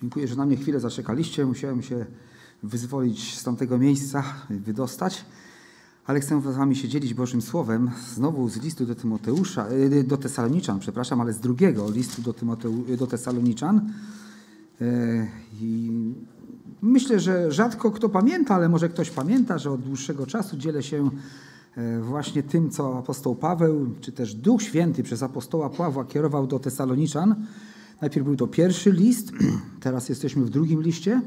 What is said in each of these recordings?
Dziękuję, że na mnie chwilę zaczekaliście. Musiałem się wyzwolić z tamtego miejsca, wydostać. Ale chcę z wami się dzielić Bożym Słowem znowu z listu do Tymoteusza, e, do Tesaloniczan, przepraszam, ale z drugiego listu do, Tymoteu, do Tesaloniczan. E, I myślę, że rzadko kto pamięta, ale może ktoś pamięta, że od dłuższego czasu dzielę się e, właśnie tym, co apostoł Paweł, czy też Duch Święty przez apostoła Pawła kierował do Tesaloniczan. Najpierw był to pierwszy list, teraz jesteśmy w drugim liście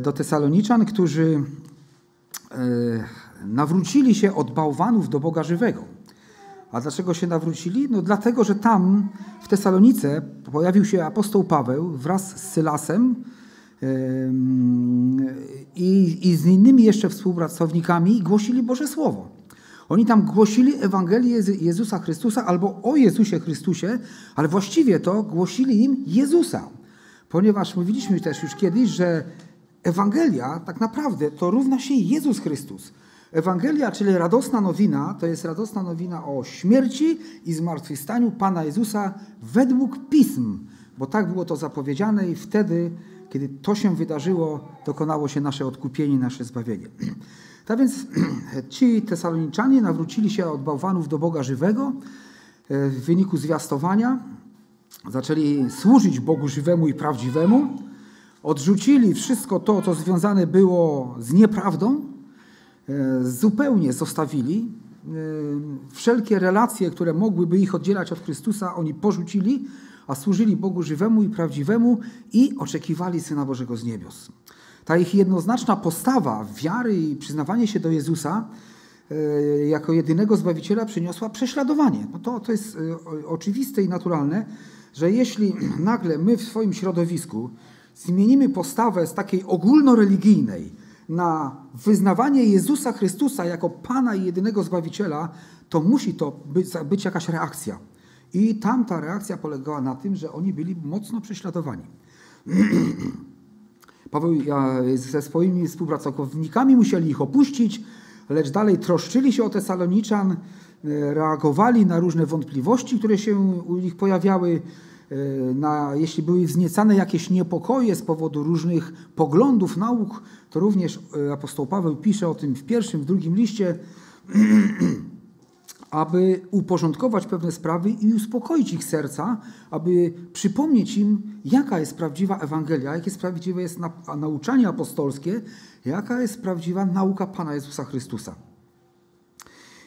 do Tesaloniczan, którzy nawrócili się od bałwanów do Boga żywego. A dlaczego się nawrócili? No dlatego, że tam w Tesalonice pojawił się apostoł Paweł wraz z Sylasem i, i z innymi jeszcze współpracownikami i głosili Boże Słowo. Oni tam głosili Ewangelię Jezusa Chrystusa albo o Jezusie Chrystusie, ale właściwie to głosili im Jezusa. Ponieważ mówiliśmy też już kiedyś, że Ewangelia tak naprawdę to równa się Jezus Chrystus. Ewangelia, czyli radosna nowina, to jest radosna nowina o śmierci i zmartwychwstaniu Pana Jezusa według Pism, bo tak było to zapowiedziane i wtedy, kiedy to się wydarzyło, dokonało się nasze odkupienie, nasze zbawienie. Tak więc ci tesaloniczanie nawrócili się od bałwanów do Boga żywego e, w wyniku zwiastowania, zaczęli służyć Bogu żywemu i prawdziwemu, odrzucili wszystko to, co związane było z nieprawdą, E, zupełnie zostawili. E, wszelkie relacje, które mogłyby ich oddzielać od Chrystusa, oni porzucili, a służyli Bogu żywemu i prawdziwemu i oczekiwali Syna Bożego z niebios. Ta ich jednoznaczna postawa wiary i przyznawanie się do Jezusa e, jako jedynego Zbawiciela przyniosła prześladowanie. No to, to jest oczywiste i naturalne, że jeśli nagle my w swoim środowisku zmienimy postawę z takiej ogólnoreligijnej, na wyznawanie Jezusa Chrystusa jako Pana i jedynego Zbawiciela, to musi to być, być jakaś reakcja. I tam ta reakcja polegała na tym, że oni byli mocno prześladowani. Paweł ze swoimi współpracownikami musieli ich opuścić, lecz dalej troszczyli się o Tesaloniczan, reagowali na różne wątpliwości, które się u nich pojawiały, E, na, jeśli były wzniecane jakieś niepokoje z powodu różnych poglądów, nauk, to również e, apostoł Paweł pisze o tym w pierwszym, w drugim liście, aby uporządkować pewne sprawy i uspokoić ich serca, aby przypomnieć im, jaka jest prawdziwa Ewangelia, jakie jest prawdziwe jest nauczanie apostolskie, jaka jest prawdziwa nauka Pana Jezusa Chrystusa.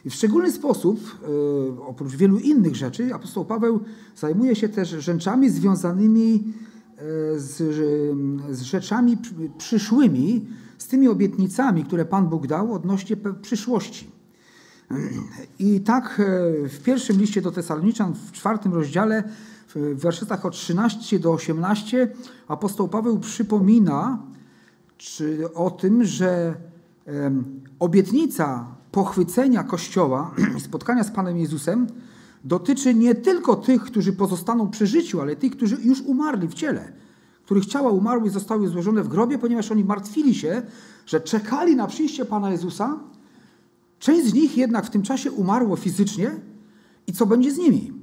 I w szczególny sposób, e, oprócz wielu innych rzeczy, apostoł Paweł zajmuje się też rzeczami związanymi e, z, z rzeczami przyszłymi, z tymi obietnicami, które Pan Bóg dał odnośnie przyszłości. I tak e, w pierwszym liście do Tesaloniczan, w czwartym rozdziale, w wersetach od 13 do 18, apostoł Paweł przypomina czy, o tym, że obietnica pochwycenia Kościoła spotkania z Panem Jezusem dotyczy nie tylko tych, którzy pozostaną przy życiu, ale tych, którzy już umarli w ciele, których ciała umarły i zostały złożone w grobie, ponieważ oni martwili się, że czekali na przyjście Pana Jezusa. Część z nich jednak w tym czasie umarło fizycznie i co będzie z nimi?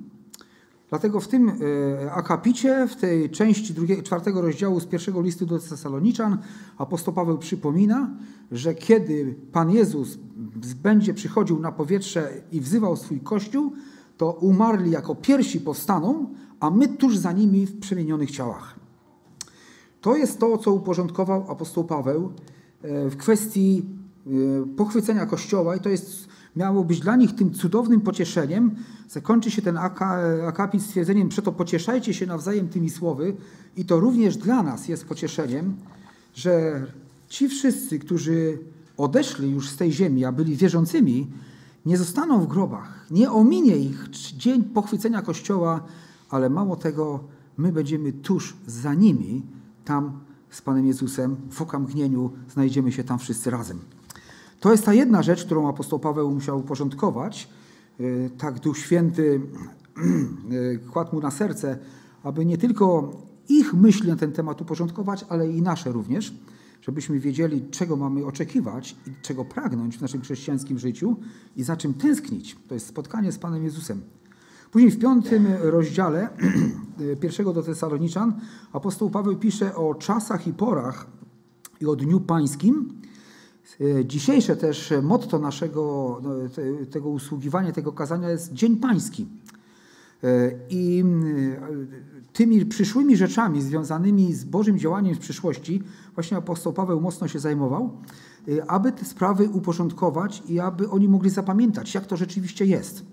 Dlatego w tym e, akapicie, w tej części drugiego, czwartego rozdziału z pierwszego listu do Tesaloniczan, apostoł Paweł przypomina, że kiedy Pan Jezus będzie przychodził na powietrze i wzywał swój Kościół, to umarli jako pierwsi powstaną, a my tuż za nimi w przemienionych ciałach. To jest to, co uporządkował apostoł Paweł e, w kwestii pochwycenia Kościoła i to jest miało być dla nich tym cudownym pocieszeniem. Zakończy się ten akapit stwierdzeniem, przeto pocieszajcie się nawzajem tymi słowy i to również dla nas jest pocieszeniem, że ci wszyscy, którzy odeszli już z tej ziemi, a byli wierzącymi, nie zostaną w grobach. Nie ominie ich dzień pochwycenia Kościoła, ale mało tego, my będziemy tuż za nimi, tam z Panem Jezusem, w okamgnieniu znajdziemy się tam wszyscy razem. To jest ta jedna rzecz, którą apostoł Paweł musiał uporządkować. E, tak Duch Święty e, kładł mu na serce, aby nie tylko ich myśli na ten temat uporządkować, ale i nasze również, żebyśmy wiedzieli, czego mamy oczekiwać i czego pragnąć w naszym chrześcijańskim życiu i za czym tęsknić. To jest spotkanie z Panem Jezusem. Później w piątym rozdziale pierwszego do Tesaloniczan apostoł Paweł pisze o czasach i porach i o Dniu Pańskim. Dzisiejsze też motto naszego no, tego usługiwania, tego kazania jest Dzień Pański. I tymi przyszłymi rzeczami związanymi z Bożym działaniem w przyszłości właśnie apostoł Paweł mocno się zajmował, aby te sprawy uporządkować i aby oni mogli zapamiętać, jak to rzeczywiście jest.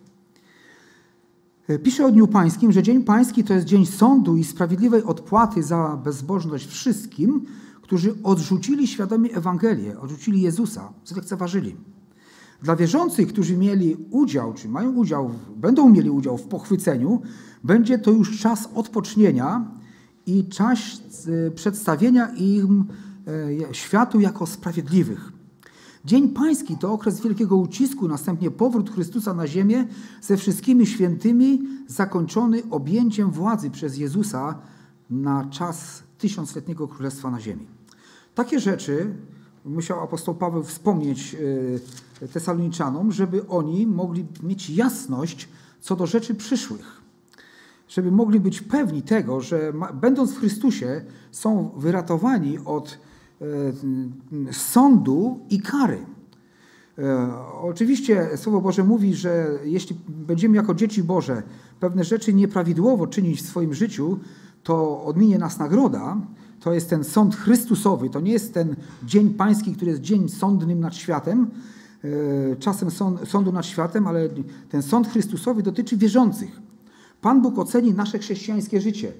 Pisze o Dniu Pańskim, że Dzień Pański to jest dzień sądu i sprawiedliwej odpłaty za bezbożność wszystkim, którzy odrzucili świadomie Ewangelię, odrzucili Jezusa, zlekceważyli. Dla wierzących, którzy mieli udział, czy mają udział, będą mieli udział w pochwyceniu, będzie to już czas odpocznienia i czas e, przedstawienia im e, światu jako sprawiedliwych. Dzień Pański to okres wielkiego ucisku, następnie powrót Chrystusa na ziemię ze wszystkimi świętymi, zakończony objęciem władzy przez Jezusa na czas tysiącletniego królestwa na ziemi. Takie rzeczy musiał apostoł Paweł wspomnieć e, Tesaloniczanom, żeby oni mogli mieć jasność co do rzeczy przyszłych. Żeby mogli być pewni tego, że będąc w Chrystusie są wyratowani od e, sądu i kary. E, oczywiście Słowo Boże mówi, że jeśli będziemy jako dzieci Boże pewne rzeczy nieprawidłowo czynić w swoim życiu, to odminie nas nagroda, to jest ten sąd Chrystusowy, to nie jest ten dzień pański, który jest dzień sądnym nad światem, e, czasem sądu nad światem, ale ten sąd Chrystusowy dotyczy wierzących. Pan Bóg oceni nasze chrześcijańskie życie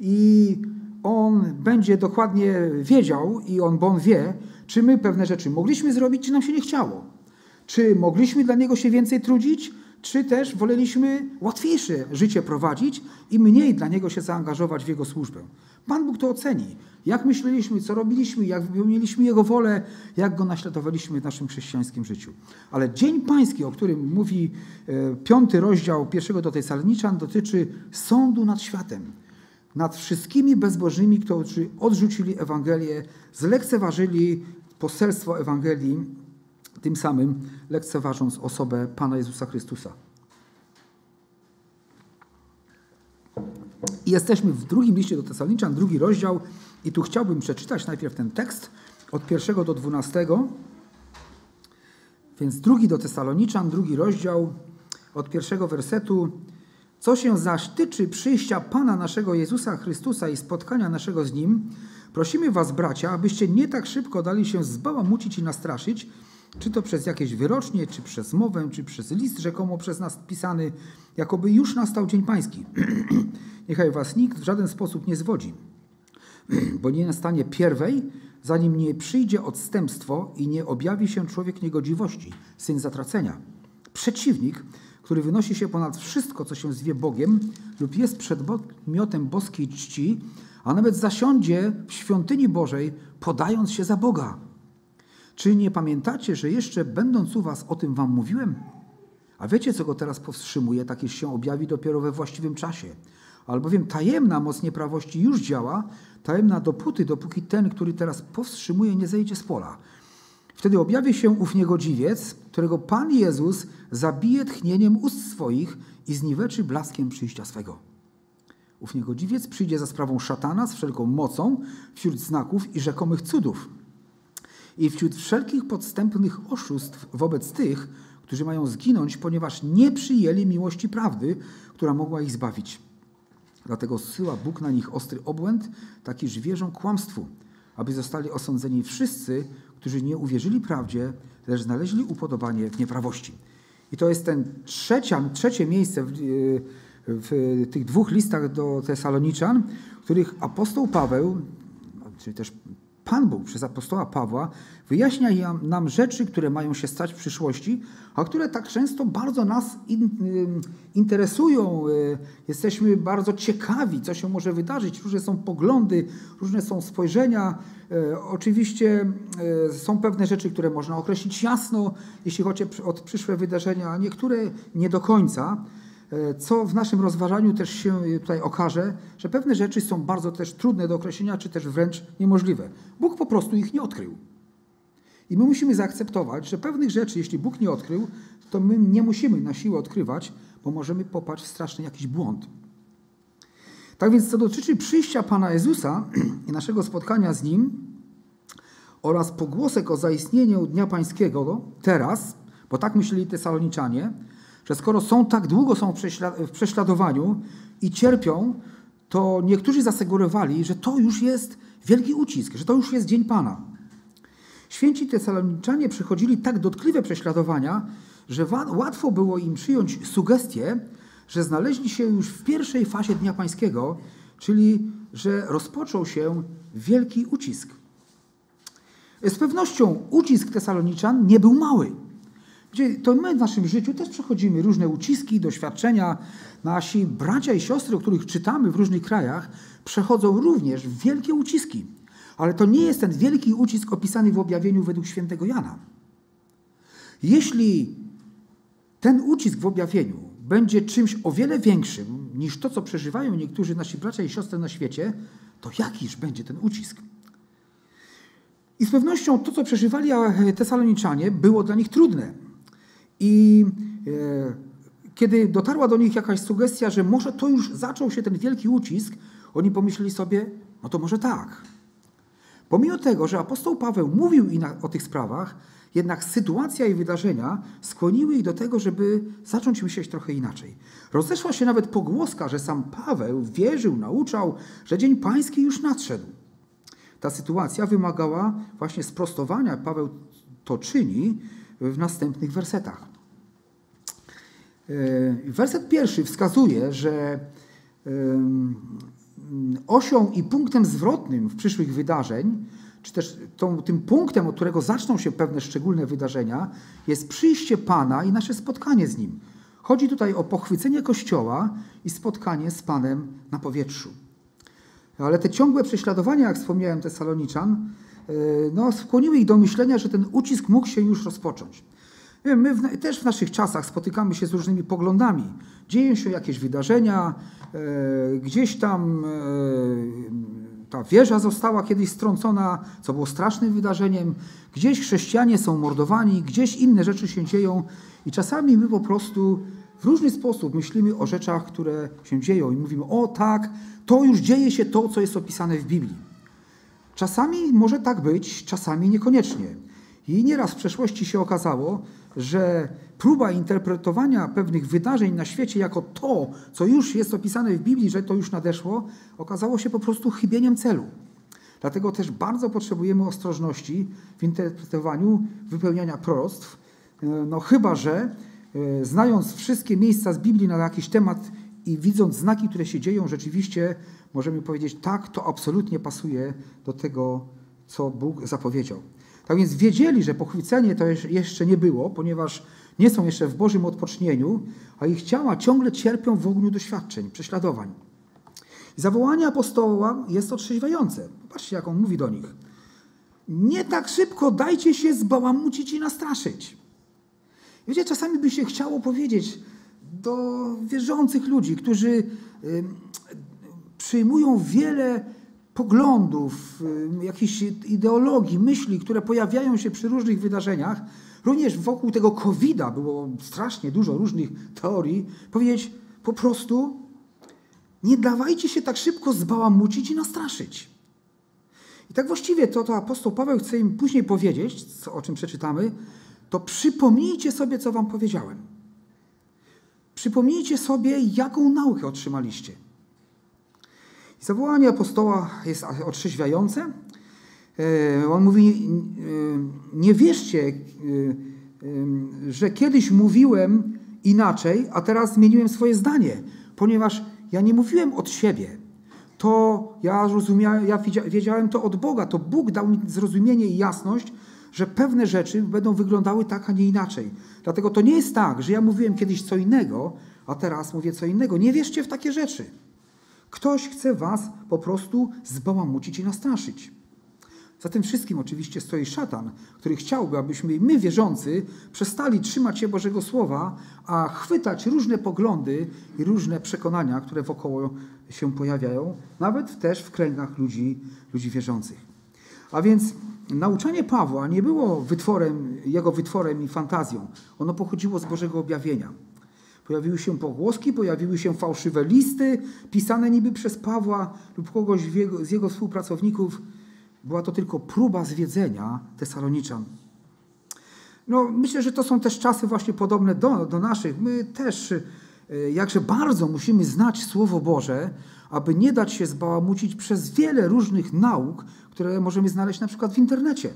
i On będzie dokładnie wiedział i On, bo On wie, czy my pewne rzeczy mogliśmy zrobić, czy nam się nie chciało. Czy mogliśmy dla Niego się więcej trudzić, czy też woleliśmy łatwiejsze życie prowadzić i mniej dla Niego się zaangażować w Jego służbę. Pan Bóg to oceni. Jak myśleliśmy, co robiliśmy, jak wypełniliśmy Jego wolę, jak Go naśladowaliśmy w naszym chrześcijańskim życiu. Ale Dzień Pański, o którym mówi e, piąty rozdział pierwszego do tej Salniczan, dotyczy sądu nad światem. Nad wszystkimi bezbożnymi, którzy odrzucili Ewangelię, zlekceważyli poselstwo Ewangelii, tym samym lekceważąc osobę Pana Jezusa Chrystusa. I jesteśmy w drugim liście do Tesaloniczan, drugi rozdział, i tu chciałbym przeczytać najpierw ten tekst od pierwszego do dwunastego. Więc drugi do Tesaloniczan, drugi rozdział, od pierwszego wersetu. Co się zaś tyczy przyjścia Pana naszego Jezusa Chrystusa i spotkania naszego z Nim, prosimy Was, bracia, abyście nie tak szybko dali się zbałamucić i nastraszyć, czy to przez jakieś wyrocznie, czy przez mowę, czy przez list rzekomo przez nas pisany, jakoby już nastał Dzień Pański. Niechaj was nikt w żaden sposób nie zwodzi, bo nie nastanie pierwej, zanim nie przyjdzie odstępstwo i nie objawi się człowiek niegodziwości, syn zatracenia. Przeciwnik, który wynosi się ponad wszystko, co się zwie Bogiem lub jest przedmiotem boskiej czci, a nawet zasiądzie w świątyni Bożej, podając się za Boga. Czy nie pamiętacie, że jeszcze będąc u was o tym wam mówiłem? A wiecie, co go teraz powstrzymuje, tak iż się objawi dopiero we właściwym czasie. Albowiem tajemna moc nieprawości już działa, tajemna dopóty, dopóki ten, który teraz powstrzymuje, nie zejdzie z pola. Wtedy objawi się ów niegodziwiec, którego Pan Jezus zabije tchnieniem ust swoich i zniweczy blaskiem przyjścia swego. Ów niegodziwiec przyjdzie za sprawą szatana z wszelką mocą wśród znaków i rzekomych cudów i wśród wszelkich podstępnych oszustw wobec tych, którzy mają zginąć, ponieważ nie przyjęli miłości prawdy, która mogła ich zbawić. Dlatego zsyła Bóg na nich ostry obłęd, taki, że wierzą kłamstwu, aby zostali osądzeni wszyscy, którzy nie uwierzyli prawdzie, lecz znaleźli upodobanie w nieprawości. I to jest ten trzecia, trzecie miejsce w, w tych dwóch listach do Tesaloniczan, w których apostoł Paweł, czyli też Pan Bóg przez apostoła Pawła wyjaśnia nam rzeczy, które mają się stać w przyszłości, a które tak często bardzo nas in, interesują. Y, jesteśmy bardzo ciekawi, co się może wydarzyć. Różne są poglądy, różne są spojrzenia. Y, oczywiście y, są pewne rzeczy, które można określić jasno, jeśli chodzi o przyszłe wydarzenia, a niektóre nie do końca. E, co w naszym rozważaniu też się tutaj okaże, że pewne rzeczy są bardzo też trudne do określenia, czy też wręcz niemożliwe. Bóg po prostu ich nie odkrył. I my musimy zaakceptować, że pewnych rzeczy, jeśli Bóg nie odkrył, to my nie musimy na siłę odkrywać, bo możemy popaść w straszny jakiś błąd. Tak więc co dotyczy przyjścia Pana Jezusa i naszego spotkania z Nim oraz pogłosek o zaistnieniu Dnia Pańskiego teraz, bo tak myśleli Tesaloniczanie, że skoro są tak długo są w prześladowaniu i cierpią, to niektórzy zasugerowali, że to już jest wielki ucisk, że to już jest Dzień Pana. Święci Tesaloniczanie przechodzili tak dotkliwe prześladowania, że łatwo było im przyjąć sugestię, że znaleźli się już w pierwszej fazie Dnia Pańskiego, czyli że rozpoczął się wielki ucisk. Z pewnością ucisk Tesaloniczan nie był mały. To my w naszym życiu też przechodzimy różne uciski, doświadczenia. Nasi bracia i siostry, o których czytamy w różnych krajach, przechodzą również wielkie uciski. Ale to nie jest ten wielki ucisk opisany w objawieniu według świętego Jana. Jeśli ten ucisk w objawieniu będzie czymś o wiele większym niż to, co przeżywają niektórzy nasi bracia i siostry na świecie, to jakiż będzie ten ucisk? I z pewnością to, co przeżywali Tesaloniczanie, było dla nich trudne. I e, kiedy dotarła do nich jakaś sugestia, że może to już zaczął się ten wielki ucisk, oni pomyśleli sobie, no to może tak. Pomimo tego, że apostoł Paweł mówił o tych sprawach, jednak sytuacja i wydarzenia skłoniły ich do tego, żeby zacząć myśleć trochę inaczej. Rozeszła się nawet pogłoska, że sam Paweł wierzył, nauczał, że Dzień Pański już nadszedł. Ta sytuacja wymagała właśnie sprostowania. Paweł to czyni w następnych wersetach. E, werset pierwszy wskazuje, że osią i punktem zwrotnym w przyszłych wydarzeń, czy też tą, tym punktem, od którego zaczną się pewne szczególne wydarzenia, jest przyjście Pana i nasze spotkanie z Nim. Chodzi tutaj o pochwycenie Kościoła i spotkanie z Panem na powietrzu. Ale te ciągłe prześladowania, jak wspomniałem, Tesaloniczan, no, skłoniły ich do myślenia, że ten ucisk mógł się już rozpocząć. My w, też w naszych czasach spotykamy się z różnymi poglądami. Dzieją się jakieś wydarzenia, e, gdzieś tam e, ta wieża została kiedyś strącona, co było strasznym wydarzeniem, gdzieś chrześcijanie są mordowani, gdzieś inne rzeczy się dzieją i czasami my po prostu w różny sposób myślimy o rzeczach, które się dzieją i mówimy, o tak, to już dzieje się to, co jest opisane w Biblii. Czasami może tak być, czasami niekoniecznie. I nieraz w przeszłości się okazało, że próba interpretowania pewnych wydarzeń na świecie jako to, co już jest opisane w Biblii, że to już nadeszło, okazało się po prostu chybieniem celu. Dlatego też bardzo potrzebujemy ostrożności w interpretowaniu wypełniania proroctw, no chyba że e, znając wszystkie miejsca z Biblii na jakiś temat i widząc znaki, które się dzieją, rzeczywiście możemy powiedzieć, tak, to absolutnie pasuje do tego, co Bóg zapowiedział. Tak więc wiedzieli, że pochwycenie to jeszcze nie było, ponieważ nie są jeszcze w Bożym odpocznieniu, a ich ciała ciągle cierpią w ogniu doświadczeń, prześladowań. Zawołanie apostoła jest otrzeźwiające. Popatrzcie, jak on mówi do nich. Nie tak szybko dajcie się zbałamucić i nastraszyć. Wiecie, czasami by się chciało powiedzieć do wierzących ludzi, którzy przyjmują wiele poglądów, y, jakichś ideologii, myśli, które pojawiają się przy różnych wydarzeniach, również wokół tego COVID-a było strasznie dużo różnych teorii, powiedzieć po prostu nie dawajcie się tak szybko zbałamucić i nastraszyć. I tak właściwie to, to apostoł Paweł chce im później powiedzieć, co, o czym przeczytamy, to przypomnijcie sobie, co wam powiedziałem. Przypomnijcie sobie, jaką naukę otrzymaliście. Zawołanie apostoła jest otrzeźwiające. E, on mówi, e, nie wierzcie, e, że kiedyś mówiłem inaczej, a teraz zmieniłem swoje zdanie, ponieważ ja nie mówiłem od siebie. To ja rozumiałem, ja wiedziałem to od Boga. To Bóg dał mi zrozumienie i jasność, że pewne rzeczy będą wyglądały tak, a nie inaczej. Dlatego to nie jest tak, że ja mówiłem kiedyś co innego, a teraz mówię co innego. Nie wierzcie w takie rzeczy. Ktoś chce was po prostu zbałamucić i nastraszyć. Za tym wszystkim oczywiście stoi szatan, który chciałby, abyśmy my, wierzący, przestali trzymać się Bożego Słowa, a chwytać różne poglądy i różne przekonania, które wokoło się pojawiają, nawet też w kręgach ludzi, ludzi wierzących. A więc nauczanie Pawła nie było wytworem, jego wytworem i fantazją. Ono pochodziło z Bożego objawienia. Pojawiły się pogłoski, pojawiły się fałszywe listy, pisane niby przez Pawła lub kogoś z jego współpracowników. Była to tylko próba zwiedzenia Tesaloniczan. No, myślę, że to są też czasy właśnie podobne do, do naszych. My też e, jakże bardzo musimy znać Słowo Boże, aby nie dać się zbałamucić przez wiele różnych nauk, które możemy znaleźć na przykład w internecie.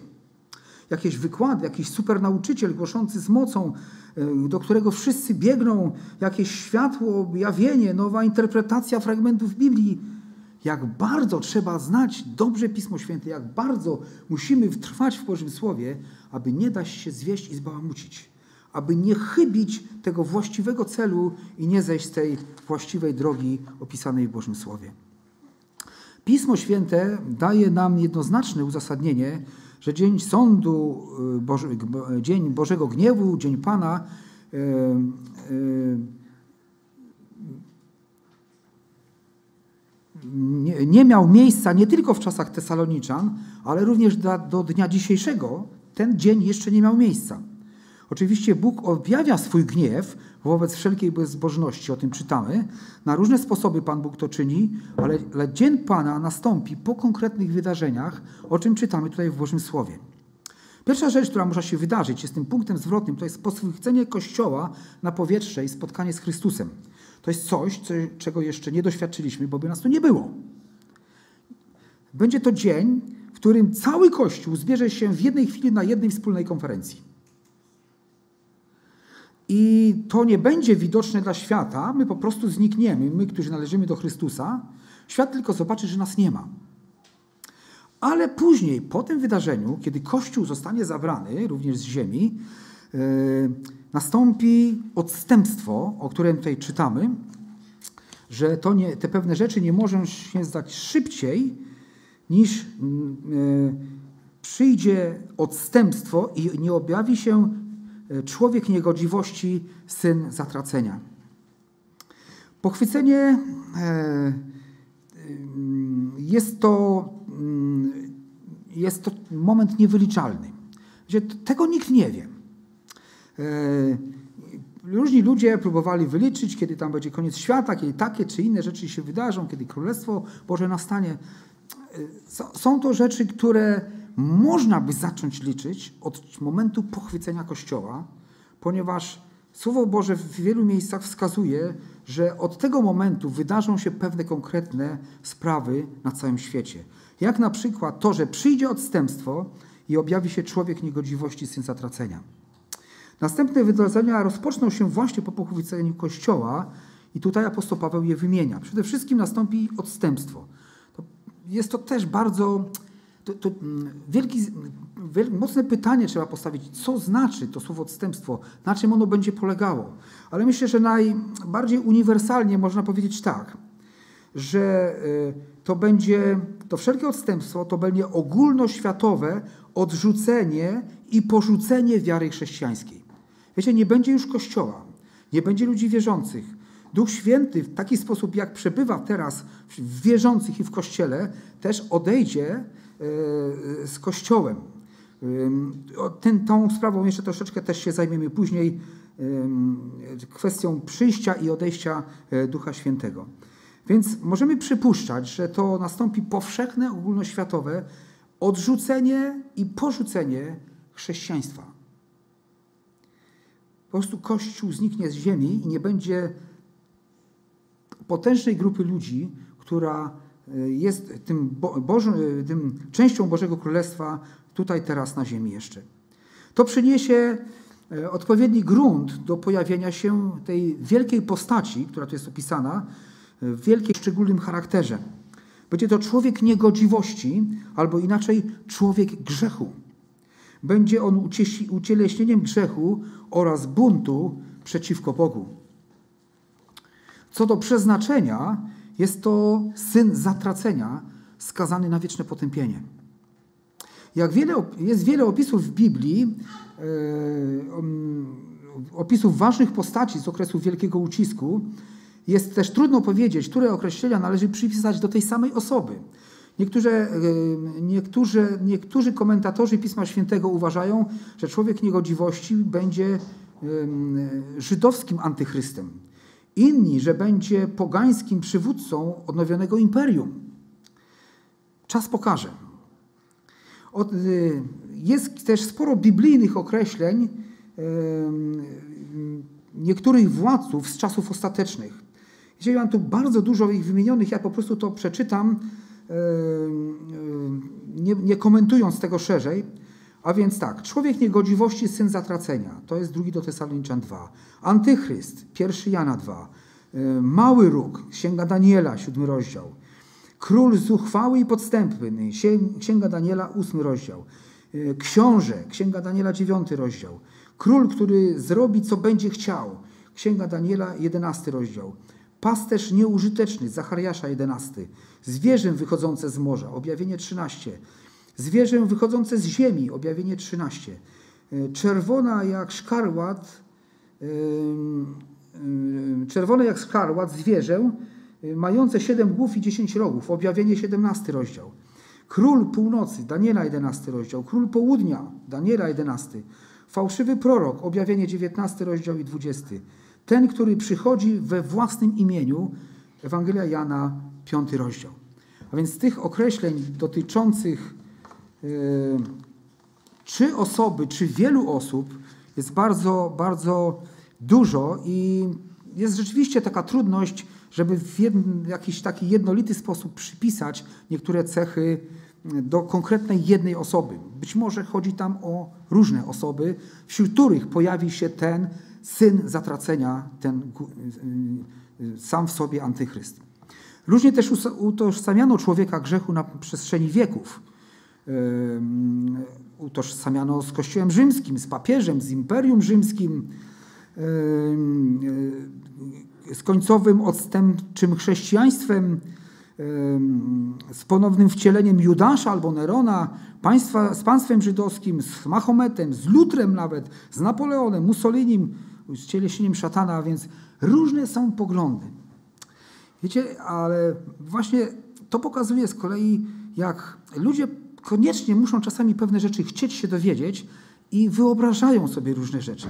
Jakieś wykłady, jakiś super nauczyciel głoszący z mocą, e, do którego wszyscy biegną, jakieś światło, objawienie, nowa interpretacja fragmentów Biblii. Jak bardzo trzeba znać dobrze Pismo Święte, jak bardzo musimy trwać w Bożym Słowie, aby nie dać się zwieść i zbałamucić, aby nie chybić tego właściwego celu i nie zejść z tej właściwej drogi opisanej w Bożym Słowie. Pismo Święte daje nam jednoznaczne uzasadnienie, że dzień sądu, y, Boże, dzień Bożego gniewu, dzień Pana, yy, yy, nie, nie, miał miejsca nie tylko w czasach Tesaloniczan, ale również do, do dnia dzisiejszego, ten dzień jeszcze nie miał miejsca. Oczywiście Bóg objawia swój gniew wobec wszelkiej bezbożności, o tym czytamy. Na różne sposoby Pan Bóg to czyni, ale, ale dzień Pana nastąpi po konkretnych wydarzeniach, o czym czytamy tutaj w Bożym Słowie. Pierwsza rzecz, która może się wydarzyć, jest tym punktem zwrotnym, to jest poschwycenie Kościoła na powietrze i spotkanie z Chrystusem. To jest coś, co, czego jeszcze nie doświadczyliśmy, bo by nas tu nie było. Będzie to dzień, w którym cały Kościół zbierze się w jednej chwili na jednej wspólnej konferencji. I to nie będzie widoczne dla świata, my po prostu znikniemy, my, którzy należymy do Chrystusa. Świat tylko zobaczy, że nas nie ma. Ale później, po tym wydarzeniu, kiedy Kościół zostanie zabrany również z ziemi, yy, nastąpi odstępstwo, o którym tutaj czytamy, że to nie, te pewne rzeczy nie mogą się zdać szybciej, niż yy, przyjdzie odstępstwo i nie objawi się człowiek niegodziwości, syn zatracenia. Pochwycenie e, jest to, mm, jest to moment niewyliczalny. Gdzie tego nikt nie wie. E, różni ludzie próbowali wyliczyć, kiedy tam będzie koniec świata, kiedy takie czy inne rzeczy się wydarzą, kiedy Królestwo Boże nastanie. Są to rzeczy, które można by zacząć liczyć od momentu pochwycenia Kościoła, ponieważ Słowo Boże w wielu miejscach wskazuje, że od tego momentu wydarzą się pewne konkretne sprawy na całym świecie. Jak na przykład to, że przyjdzie odstępstwo i objawi się człowiek niegodziwości, syn zatracenia. Następne wydarzenia rozpoczną się właśnie po pochwyceniu Kościoła i tutaj apostoł Paweł je wymienia. Przede wszystkim nastąpi odstępstwo. Jest to też bardzo to, to mm, wielki, wiel, mocne pytanie trzeba postawić, co znaczy to słowo odstępstwo, na czym ono będzie polegało. Ale myślę, że najbardziej uniwersalnie można powiedzieć tak, że y, to będzie, to wszelkie odstępstwo to będzie ogólnoświatowe odrzucenie i porzucenie wiary chrześcijańskiej. Wiecie, nie będzie już Kościoła, nie będzie ludzi wierzących. Duch Święty w taki sposób, jak przebywa teraz w wierzących i w Kościele, też odejdzie z Kościołem. Ten, tą sprawą jeszcze troszeczkę też się zajmiemy później, kwestią przyjścia i odejścia e, Ducha Świętego. Więc możemy przypuszczać, że to nastąpi powszechne, ogólnoświatowe odrzucenie i porzucenie chrześcijaństwa. Po prostu Kościół zniknie z ziemi i nie będzie potężnej grupy ludzi, która jest tym, Bożym, tym częścią Bożego Królestwa tutaj, teraz na ziemi jeszcze. To przyniesie e, odpowiedni grunt do pojawienia się tej wielkiej postaci, która tu jest opisana, w wielkiej, szczególnym charakterze. Będzie to człowiek niegodziwości, albo inaczej człowiek grzechu. Będzie on ucieleśnieniem grzechu oraz buntu przeciwko Bogu. Co do przeznaczenia, jest to syn zatracenia, skazany na wieczne potępienie. Jak wiele, jest wiele opisów w Biblii, e, opisów ważnych postaci z okresu wielkiego ucisku, jest też trudno powiedzieć, które określenia należy przypisać do tej samej osoby. Niektórzy, e, niektórzy, niektórzy komentatorzy Pisma Świętego uważają, że człowiek niegodziwości będzie żydowskim antychrystem inni, że będzie pogańskim przywódcą odnowionego imperium. Czas pokaże. Y, jest też sporo biblijnych określeń niektórych władców z czasów ostatecznych. Jeżeli mam tu bardzo dużo ich wymienionych, ja po prostu to przeczytam, nie, nie komentując tego szerzej. A więc tak, człowiek niegodziwości, syn zatracenia, to jest drugi do Tesaloniczan 2. Antychryst, pierwszy Jana 2. Mały róg, księga Daniela, siódmy rozdział. Król zuchwały i podstępny, księga Daniela, ósmy rozdział. Książę, księga Daniela, dziewiąty rozdział. Król, który zrobi, co będzie chciał, księga Daniela, jedenasty rozdział. Pasterz nieużyteczny, Zachariasza, jedenasty. Zwierzę wychodzące z morza, objawienie 13. Zwierzę wychodzące z ziemi, objawienie 13. E, czerwona jak szkarłat, czerwone jak szkarłat zwierzę, e, mające siedem głów i dziesięć rogów, objawienie 17 rozdział. Król północy, Daniela 11 rozdział. Król południa, Daniela 11. Fałszywy prorok, objawienie 19 rozdział i 20. Ten, który przychodzi we własnym imieniu, Ewangelia Jana, 5 rozdział. A więc tych określeń dotyczących czy osoby, czy wielu osób jest bardzo, bardzo dużo i jest rzeczywiście taka trudność, żeby w jakiś taki jednolity sposób przypisać niektóre cechy do konkretnej jednej osoby. Być może chodzi tam o różne osoby, wśród których pojawi się ten syn zatracenia, ten sam w sobie antychryst. Różnie też utożsamiano człowieka grzechu na przestrzeni wieków utożsamiano z Kościołem Rzymskim, z papieżem, z Imperium Rzymskim, z końcowym odstępczym chrześcijaństwem, z ponownym wcieleniem Judasza albo Nerona, państwa, z państwem żydowskim, z Mahometem, z Lutrem nawet, z Napoleonem, Mussolinim, z cieleśnieniem szatana, więc różne są poglądy. Wiecie, ale właśnie to pokazuje z kolei, jak ludzie koniecznie muszą czasami pewne rzeczy chcieć się dowiedzieć i wyobrażają sobie różne rzeczy.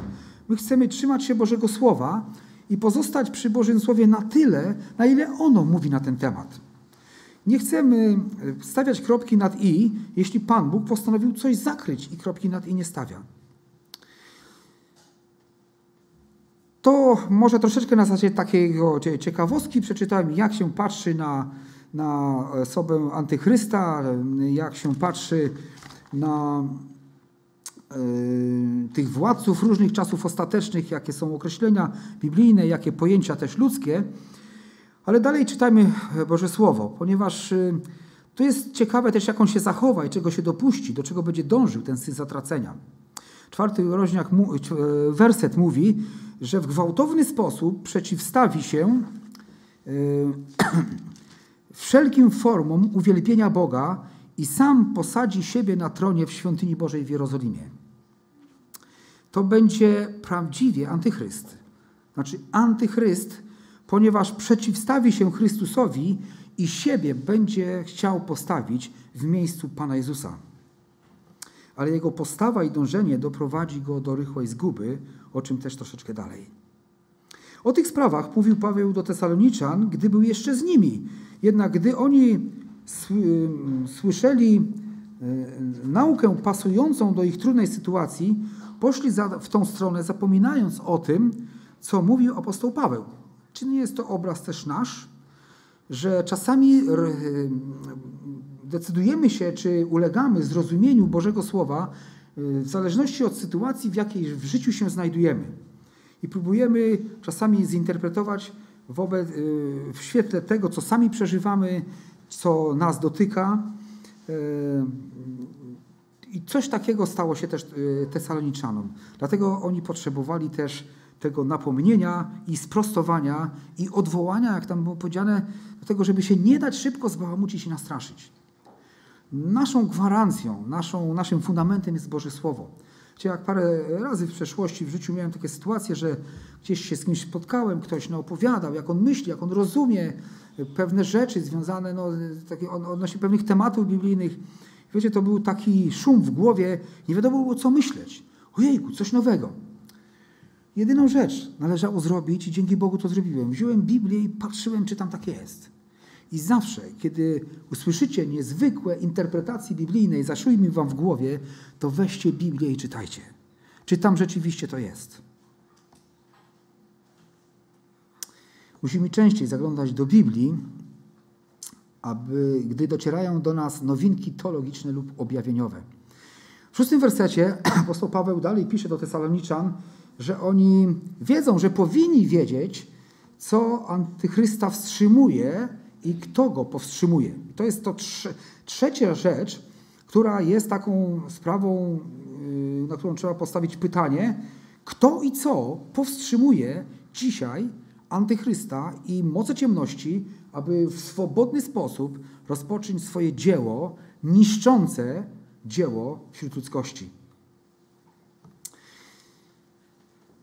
My chcemy trzymać się Bożego Słowa i pozostać przy Bożym Słowie na tyle, na ile ono mówi na ten temat. Nie chcemy stawiać kropki nad i, jeśli Pan Bóg postanowił coś zakryć i kropki nad i nie stawia. To może troszeczkę na zasadzie takiego ciekawostki przeczytałem, jak się patrzy na na osobę antychrysta, jak się patrzy na e, tych władców różnych czasów ostatecznych, jakie są określenia biblijne, jakie pojęcia też ludzkie. Ale dalej czytajmy Boże Słowo, ponieważ e, to jest ciekawe też, jak on się zachowa i czego się dopuści, do czego będzie dążył ten syn zatracenia. Czwarty rozdział, e, werset mówi, że w gwałtowny sposób przeciwstawi się wszelkim formom uwielbienia Boga i sam posadzi siebie na tronie w świątyni Bożej w Jerozolimie. To będzie prawdziwie antychryst. Znaczy antychryst, ponieważ przeciwstawi się Chrystusowi i siebie będzie chciał postawić w miejscu Pana Jezusa. Ale jego postawa i dążenie doprowadzi go do rychłej zguby, o czym też troszeczkę dalej. O tych sprawach mówił Paweł do Tesaloniczan, gdy był jeszcze z nimi. Jednak gdy oni słyszeli e, naukę pasującą do ich trudnej sytuacji, poszli w tą stronę, zapominając o tym, co mówił apostoł Paweł. Czy nie jest to obraz też nasz, że czasami decydujemy się, czy ulegamy zrozumieniu Bożego Słowa e, w zależności od sytuacji, w jakiej w życiu się znajdujemy i próbujemy czasami zinterpretować wobec, y, w świetle tego, co sami przeżywamy, co nas dotyka. Y, I coś takiego stało się też y, Tesaloniczanom. Dlatego oni potrzebowali też tego napomnienia i sprostowania i odwołania, jak tam było powiedziane, do tego, żeby się nie dać szybko zbałamucić i nastraszyć. Naszą gwarancją, naszą, naszym fundamentem jest Boże Słowo. Gdzie jak parę razy w przeszłości w życiu miałem takie sytuacje, że gdzieś się z kimś spotkałem, ktoś no, opowiadał, jak on myśli, jak on rozumie pewne rzeczy związane no, takie, odnośnie pewnych tematów biblijnych. Wiecie, to był taki szum w głowie, nie wiadomo było, co myśleć. Ojejku, coś nowego. Jedyną rzecz należało zrobić i dzięki Bogu to zrobiłem. Wziąłem Biblię i patrzyłem, czy tam tak jest. I zawsze, kiedy usłyszycie niezwykłe interpretacje biblijne i zaszujmy wam w głowie, to weźcie Biblię i czytajcie. Czy tam rzeczywiście to jest. Musimy częściej zaglądać do Biblii, aby, gdy docierają do nas nowinki teologiczne lub objawieniowe. W szóstym wersecie apostoł Paweł dalej pisze do Tesaloniczan, że oni wiedzą, że powinni wiedzieć, co antychrysta wstrzymuje i kto go powstrzymuje. To jest to trze trzecia rzecz, która jest taką sprawą, yy, na którą trzeba postawić pytanie, kto i co powstrzymuje dzisiaj antychrysta i moce ciemności, aby w swobodny sposób rozpocząć swoje dzieło niszczące dzieło wśród ludzkości.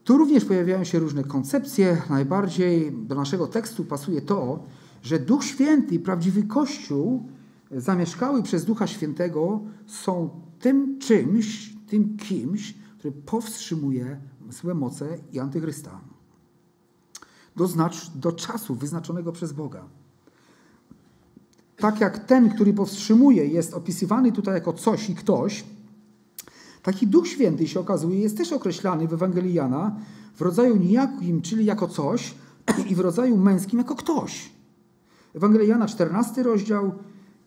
Tu również pojawiają się różne koncepcje. Najbardziej do naszego tekstu pasuje to, że Duch Święty i prawdziwy Kościół zamieszkały przez Ducha Świętego są tym czymś, tym kimś, który powstrzymuje złe moce i antychrysta. Do, znacz, do czasu wyznaczonego przez Boga. Tak jak ten, który powstrzymuje, jest opisywany tutaj jako coś i ktoś, taki Duch Święty się okazuje, jest też określany w Ewangelii Jana w rodzaju nijakim, czyli jako coś, i w rodzaju męskim jako ktoś. Ewangelia Jana, 14 rozdział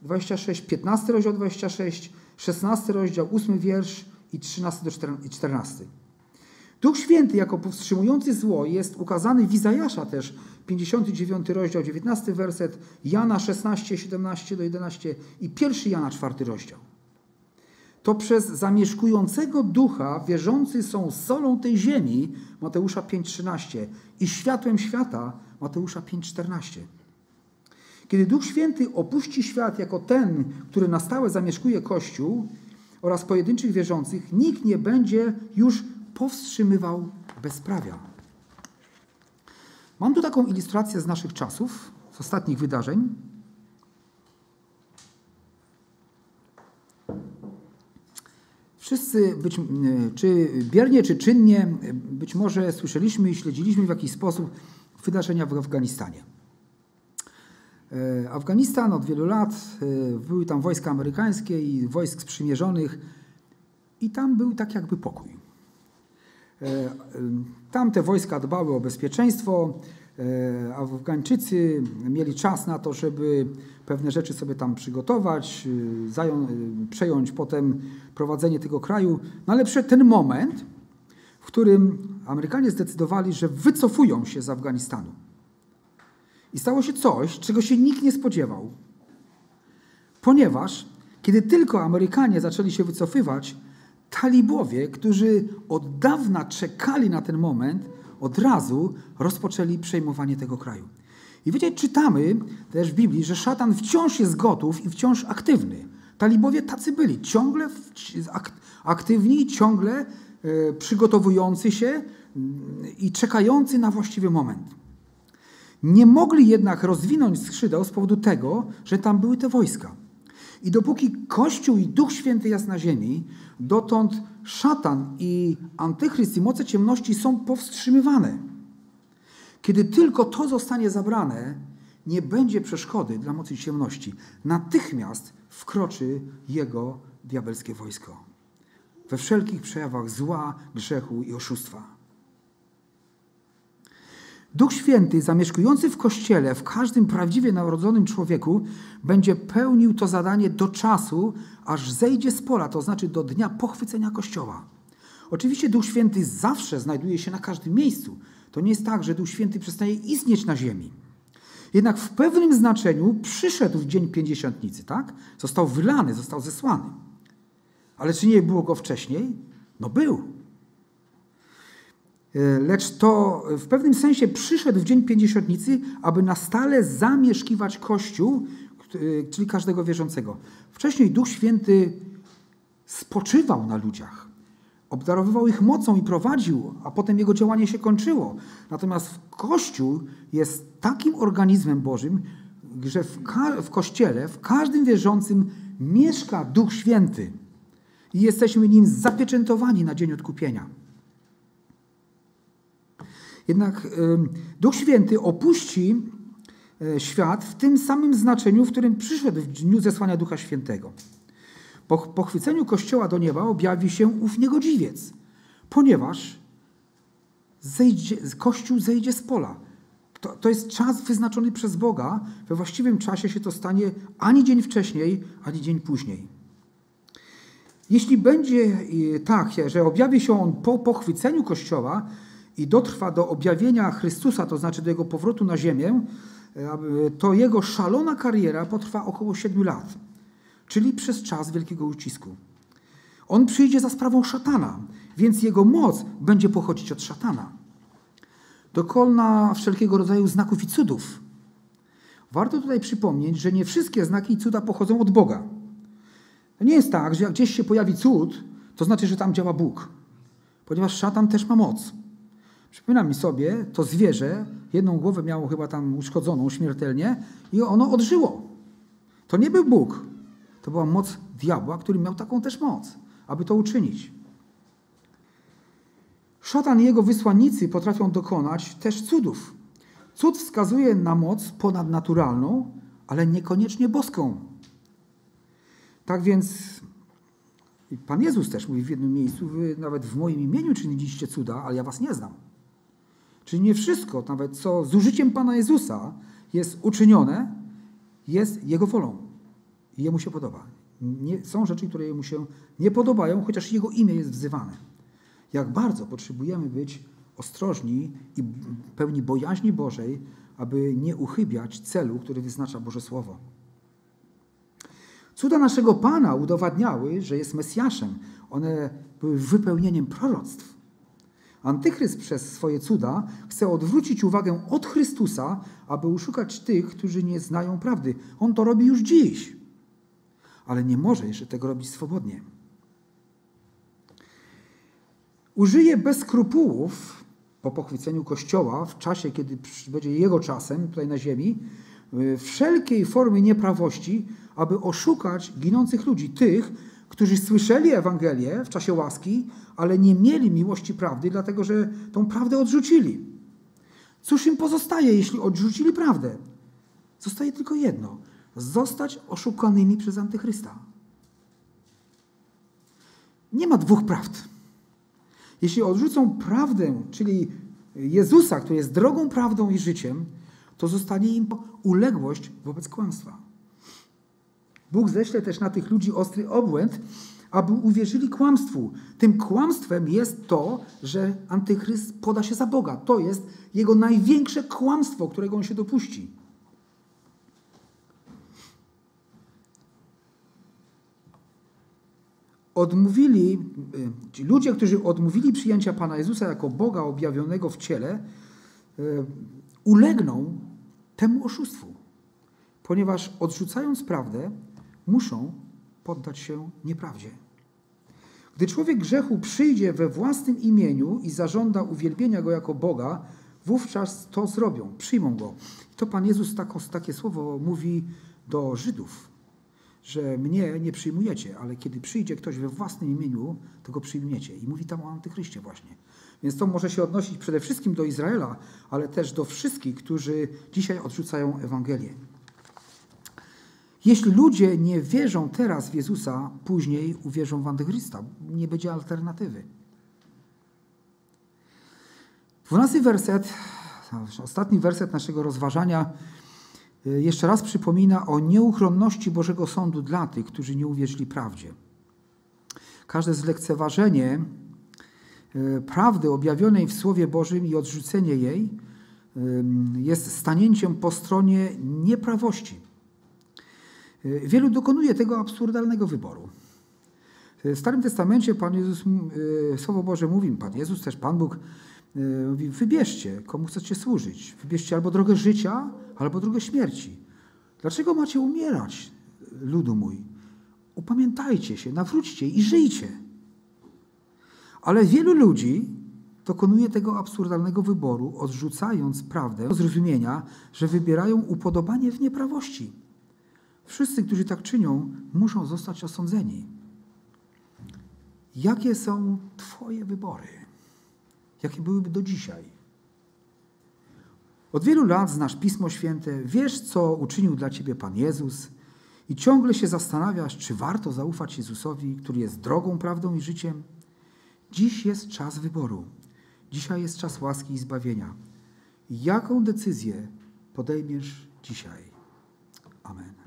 26, 15 rozdział 26, 16 rozdział, 8 wiersz i 13 do 14. Duch Święty jako powstrzymujący zło jest ukazany w Izajasza też, 59 rozdział, 19 werset, Jana 16, 17 do 11 i 1 Jana 4 rozdział. To przez zamieszkującego ducha wierzący są solą tej ziemi, Mateusza 5,13 i światłem świata, Mateusza 5,14. Kiedy Duch Święty opuści świat jako ten, który na stałe zamieszkuje Kościół oraz pojedynczych wierzących, nikt nie będzie już powstrzymywał bezprawia. Mam tu taką ilustrację z naszych czasów, z ostatnich wydarzeń. Wszyscy, być, czy biernie, czy czynnie, być może słyszeliśmy i śledziliśmy w jakiś sposób wydarzenia w Afganistanie. E, Afganistan od wielu lat, e, były tam wojska amerykańskie i wojsk sprzymierzonych i tam był tak jakby pokój. E, tamte wojska dbały o bezpieczeństwo, Afgańczycy mieli czas na to, żeby pewne rzeczy sobie tam przygotować, przejąć potem prowadzenie tego kraju. No ale przed ten moment, w którym Amerykanie zdecydowali, że wycofują się z Afganistanu. I stało się coś, czego się nikt nie spodziewał. Ponieważ, kiedy tylko Amerykanie zaczęli się wycofywać, talibowie, którzy od dawna czekali na ten moment, od razu rozpoczęli przejmowanie tego kraju. I wiecie, czytamy też w Biblii, że szatan wciąż jest gotów i wciąż aktywny. Talibowie tacy byli, ciągle aktywni, ciągle e, przygotowujący się mm, i czekający na właściwy moment. Nie mogli jednak rozwinąć skrzydeł z powodu tego, że tam były te wojska. I dopóki Kościół i Duch Święty jest na ziemi, dotąd szatan i antychryst i moce ciemności są powstrzymywane. Kiedy tylko to zostanie zabrane, nie będzie przeszkody dla mocy ciemności. Natychmiast wkroczy jego diabelskie wojsko. We wszelkich przejawach zła, grzechu i oszustwa. Duch Święty, zamieszkujący w Kościele, w każdym prawdziwie narodzonym człowieku, będzie pełnił to zadanie do czasu, aż zejdzie z pola, to znaczy do dnia pochwycenia Kościoła. Oczywiście Duch Święty zawsze znajduje się na każdym miejscu. To nie jest tak, że Duch Święty przestaje istnieć na ziemi. Jednak w pewnym znaczeniu przyszedł w dzień pięćdziesiątnicy, tak? Został wylany, został zesłany. Ale czy nie było go wcześniej? No był. E, lecz to w pewnym sensie przyszedł w dzień pięćdziesiątnicy, aby na stale zamieszkiwać Kościół, e, czyli każdego wierzącego. Wcześniej Duch Święty spoczywał na ludziach, obdarowywał ich mocą i prowadził, a potem jego działanie się kończyło. Natomiast Kościół jest takim organizmem Bożym, że w, w Kościele, w każdym wierzącym mieszka Duch Święty i jesteśmy nim zapieczętowani na dzień odkupienia. Jednak Duch Święty opuści e, świat w tym samym znaczeniu, w którym przyszedł w dniu zesłania Ducha Świętego. Po pochwyceniu Kościoła do nieba objawi się ów niegodziwiec, ponieważ zejdzie, Kościół zejdzie z pola. To, to jest czas wyznaczony przez Boga. We właściwym czasie się to stanie ani dzień wcześniej, ani dzień później. Jeśli będzie tak, że objawi się on po pochwyceniu Kościoła i dotrwa do objawienia Chrystusa, to znaczy do jego powrotu na ziemię, to jego szalona kariera potrwa około siedmiu lat, czyli przez czas wielkiego ucisku. On przyjdzie za sprawą szatana, więc jego moc będzie pochodzić od szatana. Dokona wszelkiego rodzaju znaków i cudów. Warto tutaj przypomnieć, że nie wszystkie znaki i cuda pochodzą od Boga. To nie jest tak, że jak gdzieś się pojawi cud, to znaczy, że tam działa Bóg, ponieważ szatan też ma moc. Przypominam mi sobie, to zwierzę, jedną głowę miało chyba tam uszkodzoną śmiertelnie i ono odżyło. To nie był Bóg, to była moc diabła, który miał taką też moc, aby to uczynić. Szatan i jego wysłannicy potrafią dokonać też cudów. Cud wskazuje na moc ponadnaturalną, ale niekoniecznie boską. Tak więc Pan Jezus też mówi w jednym miejscu, wy nawet w moim imieniu czyniliście cuda, ale ja was nie znam. Czyli nie wszystko, nawet co z użyciem Pana Jezusa jest uczynione, jest Jego wolą. I Jemu się podoba. Nie, są rzeczy, które Jemu się nie podobają, chociaż Jego imię jest wzywane. Jak bardzo potrzebujemy być ostrożni i pełni bojaźni Bożej, aby nie uchybiać celu, który wyznacza Boże Słowo. Cuda naszego Pana udowadniały, że jest Mesjaszem. One były wypełnieniem proroctw. Antychryst przez swoje cuda chce odwrócić uwagę od Chrystusa, aby uszukać tych, którzy nie znają prawdy. On to robi już dziś, ale nie może jeszcze tego robić swobodnie. Użyje bez skrupułów po pochwyceniu Kościoła w czasie, kiedy będzie jego czasem tutaj na ziemi, y, wszelkiej formy nieprawości, aby oszukać ginących ludzi, tych, którzy słyszeli Ewangelię w czasie łaski, ale nie mieli miłości prawdy, dlatego że tą prawdę odrzucili. Cóż im pozostaje, jeśli odrzucili prawdę? Zostaje tylko jedno: zostać oszukanymi przez Antychrysta. Nie ma dwóch prawd. Jeśli odrzucą prawdę, czyli Jezusa, który jest drogą, prawdą i życiem, to zostanie im uległość wobec kłamstwa. Bóg ześle też na tych ludzi ostry obłęd, aby uwierzyli kłamstwu. Tym kłamstwem jest to, że antychryst poda się za Boga. To jest jego największe kłamstwo, którego on się dopuści. Odmówili, y, ci ludzie, którzy odmówili przyjęcia Pana Jezusa jako Boga objawionego w ciele, y, ulegną temu oszustwu, ponieważ odrzucając prawdę, muszą poddać się nieprawdzie. Gdy człowiek grzechu przyjdzie we własnym imieniu i zażąda uwielbienia go jako Boga, wówczas to zrobią, przyjmą go. To Pan Jezus takie słowo mówi do Żydów, że mnie nie przyjmujecie, ale kiedy przyjdzie ktoś we własnym imieniu, to go przyjmiecie. I mówi tam o antychryście właśnie. Więc to może się odnosić przede wszystkim do Izraela, ale też do wszystkich, którzy dzisiaj odrzucają Ewangelię. Jeśli ludzie nie wierzą teraz w Jezusa, później uwierzą w Antychrysta. Nie będzie alternatywy. Dwunasty werset, ostatni werset naszego rozważania y, jeszcze raz przypomina o nieuchronności Bożego Sądu dla tych, którzy nie uwierzyli prawdzie. Każde zlekceważenie y, prawdy objawionej w Słowie Bożym i odrzucenie jej jest stanięciem po stronie nieprawości wielu dokonuje tego absurdalnego wyboru. W Starym Testamencie Pan Jezus, y, Słowo Boże mówi, Pan Jezus też, Pan Bóg mówi, wybierzcie, komu chcecie służyć. Wybierzcie albo drogę życia, albo drogę śmierci. Dlaczego macie umierać, ludu mój? Upamiętajcie się, nawróćcie i żyjcie. Ale wielu ludzi dokonuje tego absurdalnego wyboru, odrzucając prawdę zrozumienia, że wybierają upodobanie w nieprawości. Wszyscy, którzy tak czynią, muszą zostać osądzeni. Jakie są Twoje wybory? Jakie byłyby do dzisiaj? Od wielu lat znasz Pismo Święte, wiesz, co uczynił dla ciebie Pan Jezus i ciągle się zastanawiasz, czy warto zaufać Jezusowi, który jest drogą, prawdą i życiem. Dziś jest czas wyboru. Dzisiaj jest czas łaski i zbawienia. Jaką decyzję podejmiesz dzisiaj? Amen.